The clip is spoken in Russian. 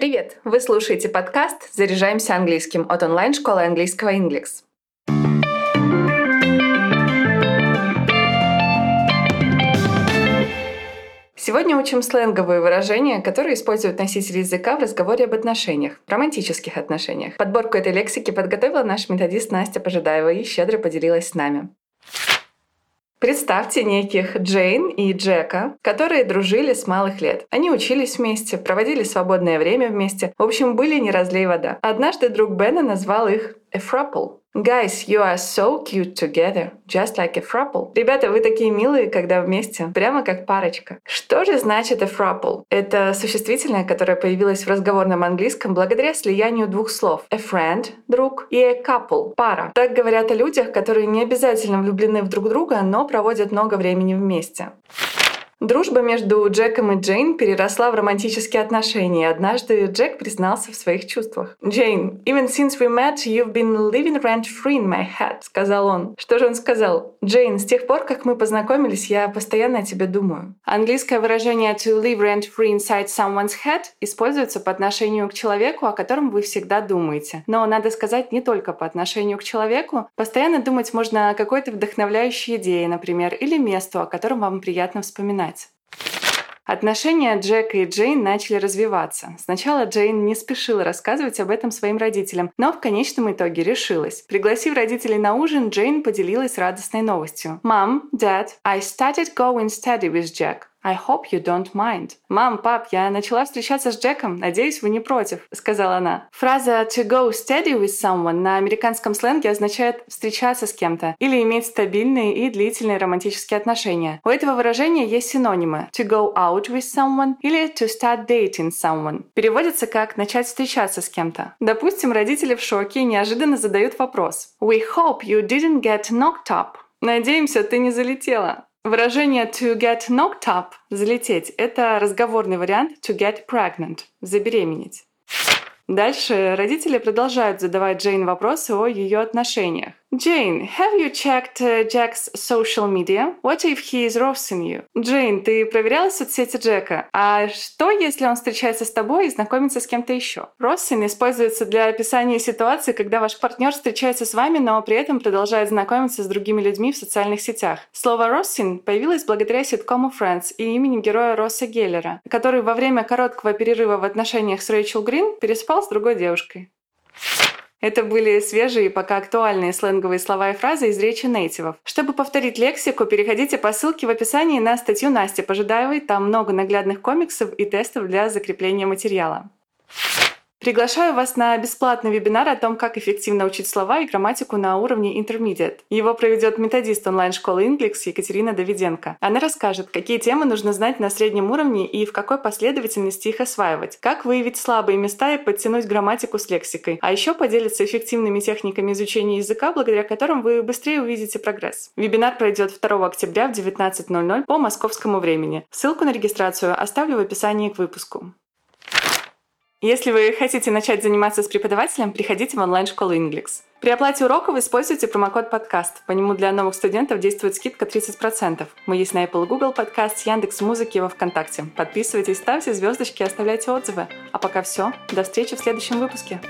Привет! Вы слушаете подкаст «Заряжаемся английским» от онлайн-школы английского Inglix. Сегодня учим сленговые выражения, которые используют носители языка в разговоре об отношениях, романтических отношениях. Подборку этой лексики подготовила наш методист Настя Пожидаева и щедро поделилась с нами. Представьте неких Джейн и Джека, которые дружили с малых лет. Они учились вместе, проводили свободное время вместе, в общем, были не разлей вода. Однажды друг Бена назвал их throuple. Guys, you are so cute together, just like a throuple. Ребята, вы такие милые, когда вместе, прямо как парочка. Что же значит a throuple? Это существительное, которое появилось в разговорном английском благодаря слиянию двух слов. A friend — друг и a couple — пара. Так говорят о людях, которые не обязательно влюблены в друг друга, но проводят много времени вместе. Дружба между Джеком и Джейн переросла в романтические отношения. Однажды Джек признался в своих чувствах. «Джейн, even since we met, you've been living rent-free in my head», — сказал он. Что же он сказал? «Джейн, с тех пор, как мы познакомились, я постоянно о тебе думаю». Английское выражение «to live rent-free inside someone's head» используется по отношению к человеку, о котором вы всегда думаете. Но надо сказать не только по отношению к человеку. Постоянно думать можно о какой-то вдохновляющей идее, например, или месту, о котором вам приятно вспоминать. Отношения Джека и Джейн начали развиваться. Сначала Джейн не спешила рассказывать об этом своим родителям, но в конечном итоге решилась. Пригласив родителей на ужин, Джейн поделилась радостной новостью. «Mom, Dad, I started going steady with Jack. I hope you don't mind. Мам, пап, я начала встречаться с Джеком. Надеюсь, вы не против, сказала она. Фраза to go steady with someone на американском сленге означает встречаться с кем-то или иметь стабильные и длительные романтические отношения. У этого выражения есть синонимы to go out with someone или to start dating someone. Переводится как начать встречаться с кем-то. Допустим, родители в шоке и неожиданно задают вопрос. We hope you didn't get knocked up. Надеемся, ты не залетела. Выражение to get knocked up – залететь – это разговорный вариант to get pregnant – забеременеть. Дальше родители продолжают задавать Джейн вопросы о ее отношениях. Jane, have you checked uh, Jack's social media? What if he is roasting you? Джейн, ты проверяла соцсети Джека? А что, если он встречается с тобой и знакомится с кем-то еще? Roasting используется для описания ситуации, когда ваш партнер встречается с вами, но при этом продолжает знакомиться с другими людьми в социальных сетях. Слово roasting появилось благодаря ситкому Friends и имени героя Росса Геллера, который во время короткого перерыва в отношениях с Рэйчел Грин переспал с другой девушкой. Это были свежие и пока актуальные сленговые слова и фразы из речи нейтивов. Чтобы повторить лексику, переходите по ссылке в описании на статью Насти Пожидаевой. Там много наглядных комиксов и тестов для закрепления материала. Приглашаю вас на бесплатный вебинар о том, как эффективно учить слова и грамматику на уровне Intermediate. Его проведет методист онлайн-школы Inglix Екатерина Давиденко. Она расскажет, какие темы нужно знать на среднем уровне и в какой последовательности их осваивать, как выявить слабые места и подтянуть грамматику с лексикой, а еще поделится эффективными техниками изучения языка, благодаря которым вы быстрее увидите прогресс. Вебинар пройдет 2 октября в 19.00 по московскому времени. Ссылку на регистрацию оставлю в описании к выпуску. Если вы хотите начать заниматься с преподавателем, приходите в онлайн-школу Inglix. При оплате уроков используйте промокод подкаст. По нему для новых студентов действует скидка 30%. Мы есть на Apple Google Podcast, Яндекс Музыки и во Вконтакте. Подписывайтесь, ставьте звездочки и оставляйте отзывы. А пока все. До встречи в следующем выпуске.